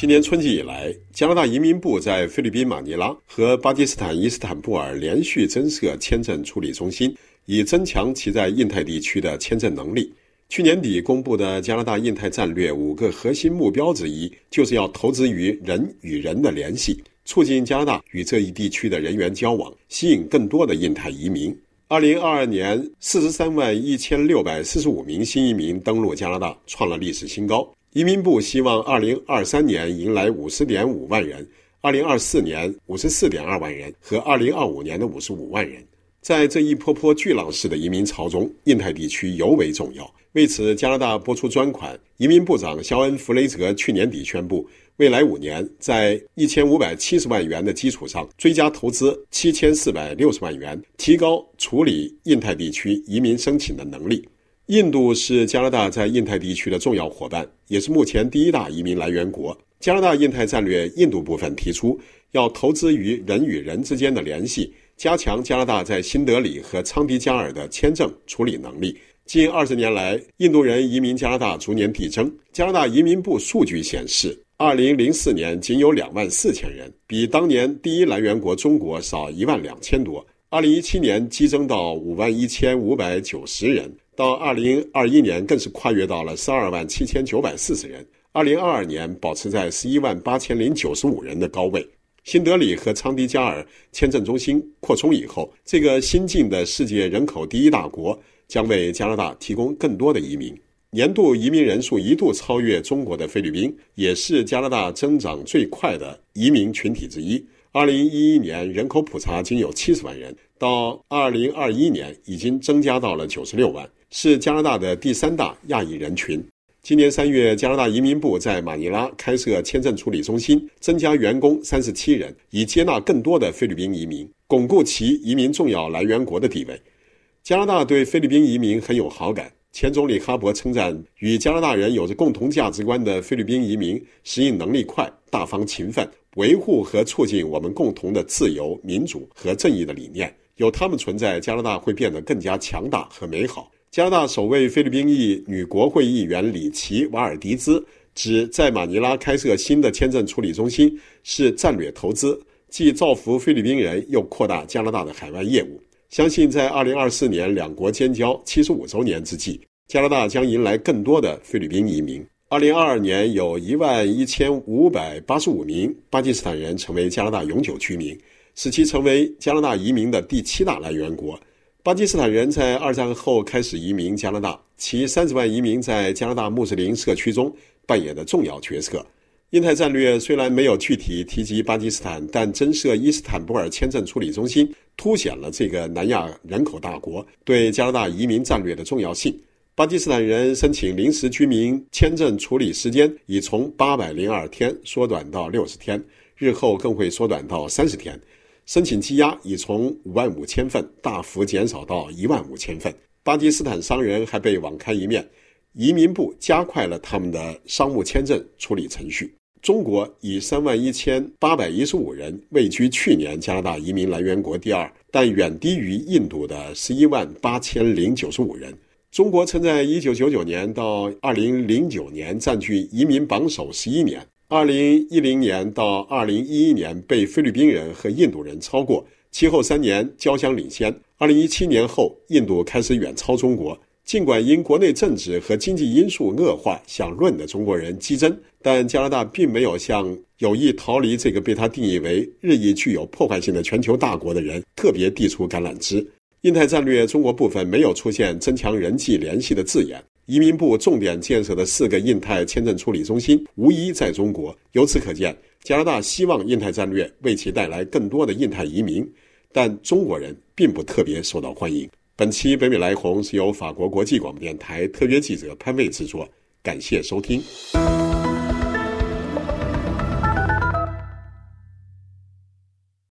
今年春季以来，加拿大移民部在菲律宾马尼拉和巴基斯坦伊斯坦布尔连续增设签证处理中心，以增强其在印太地区的签证能力。去年底公布的加拿大印太战略五个核心目标之一，就是要投资于人与人的联系，促进加拿大与这一地区的人员交往，吸引更多的印太移民。二零二二年，四十三万一千六百四十五名新移民登陆加拿大，创了历史新高。移民部希望二零二三年迎来五十点五万人，二零二四年五十四点二万人和二零二五年的五十五万人。在这一波波巨浪式的移民潮中，印太地区尤为重要。为此，加拿大拨出专款。移民部长肖恩·弗雷泽去年底宣布，未来五年在一千五百七十万元的基础上追加投资七千四百六十万元，提高处理印太地区移民申请的能力。印度是加拿大在印太地区的重要伙伴，也是目前第一大移民来源国。加拿大印太战略印度部分提出，要投资于人与人之间的联系，加强加拿大在新德里和昌迪加尔的签证处理能力。近二十年来，印度人移民加拿大逐年递增。加拿大移民部数据显示，二零零四年仅有两万四千人，比当年第一来源国中国少一万两千多。二零一七年激增到五万一千五百九十人。到二零二一年，更是跨越到了十二万七千九百四十人。二零二二年保持在十一万八千零九十五人的高位。新德里和昌迪加尔签证中心扩充以后，这个新晋的世界人口第一大国将为加拿大提供更多的移民。年度移民人数一度超越中国的菲律宾，也是加拿大增长最快的移民群体之一。二零一一年人口普查仅有七十万人，到二零二一年已经增加到了九十六万。是加拿大的第三大亚裔人群。今年三月，加拿大移民部在马尼拉开设签证处理中心，增加员工三十七人，以接纳更多的菲律宾移民，巩固其移民重要来源国的地位。加拿大对菲律宾移民很有好感。前总理哈珀称赞与加拿大人有着共同价值观的菲律宾移民适应能力快、大方勤奋，维护和促进我们共同的自由、民主和正义的理念。有他们存在，加拿大会变得更加强大和美好。加拿大首位菲律宾裔女国会议员里奇·瓦尔迪兹指，在马尼拉开设新的签证处理中心是战略投资，既造福菲律宾人，又扩大加拿大的海外业务。相信在2024年两国建交75周年之际，加拿大将迎来更多的菲律宾移民。2022年有一万一千五百八十五名巴基斯坦人成为加拿大永久居民，使其成为加拿大移民的第七大来源国。巴基斯坦人在二战后开始移民加拿大，其三十万移民在加拿大穆斯林社区中扮演的重要角色。印太战略虽然没有具体提及巴基斯坦，但增设伊斯坦布尔签证处理中心，凸显了这个南亚人口大国对加拿大移民战略的重要性。巴基斯坦人申请临时居民签证处理时间已从八百零二天缩短到六十天，日后更会缩短到三十天。申请积压已从五万五千份大幅减少到一万五千份。巴基斯坦商人还被网开一面，移民部加快了他们的商务签证处理程序。中国以三万一千八百一十五人位居去年加拿大移民来源国第二，但远低于印度的十一万八千零九十五人。中国曾在一九九九年到二零零九年占据移民榜首十一年。二零一零年到二零一一年被菲律宾人和印度人超过，其后三年交相领先。二零一七年后，印度开始远超中国。尽管因国内政治和经济因素恶化，想润的中国人激增，但加拿大并没有向有意逃离这个被他定义为日益具有破坏性的全球大国的人特别递出橄榄枝。印太战略中国部分没有出现增强人际联系的字眼。移民部重点建设的四个印太签证处理中心无一在中国，由此可见，加拿大希望印太战略为其带来更多的印太移民，但中国人并不特别受到欢迎。本期北美来鸿是由法国国际广播电台特约记者潘卫制作，感谢收听。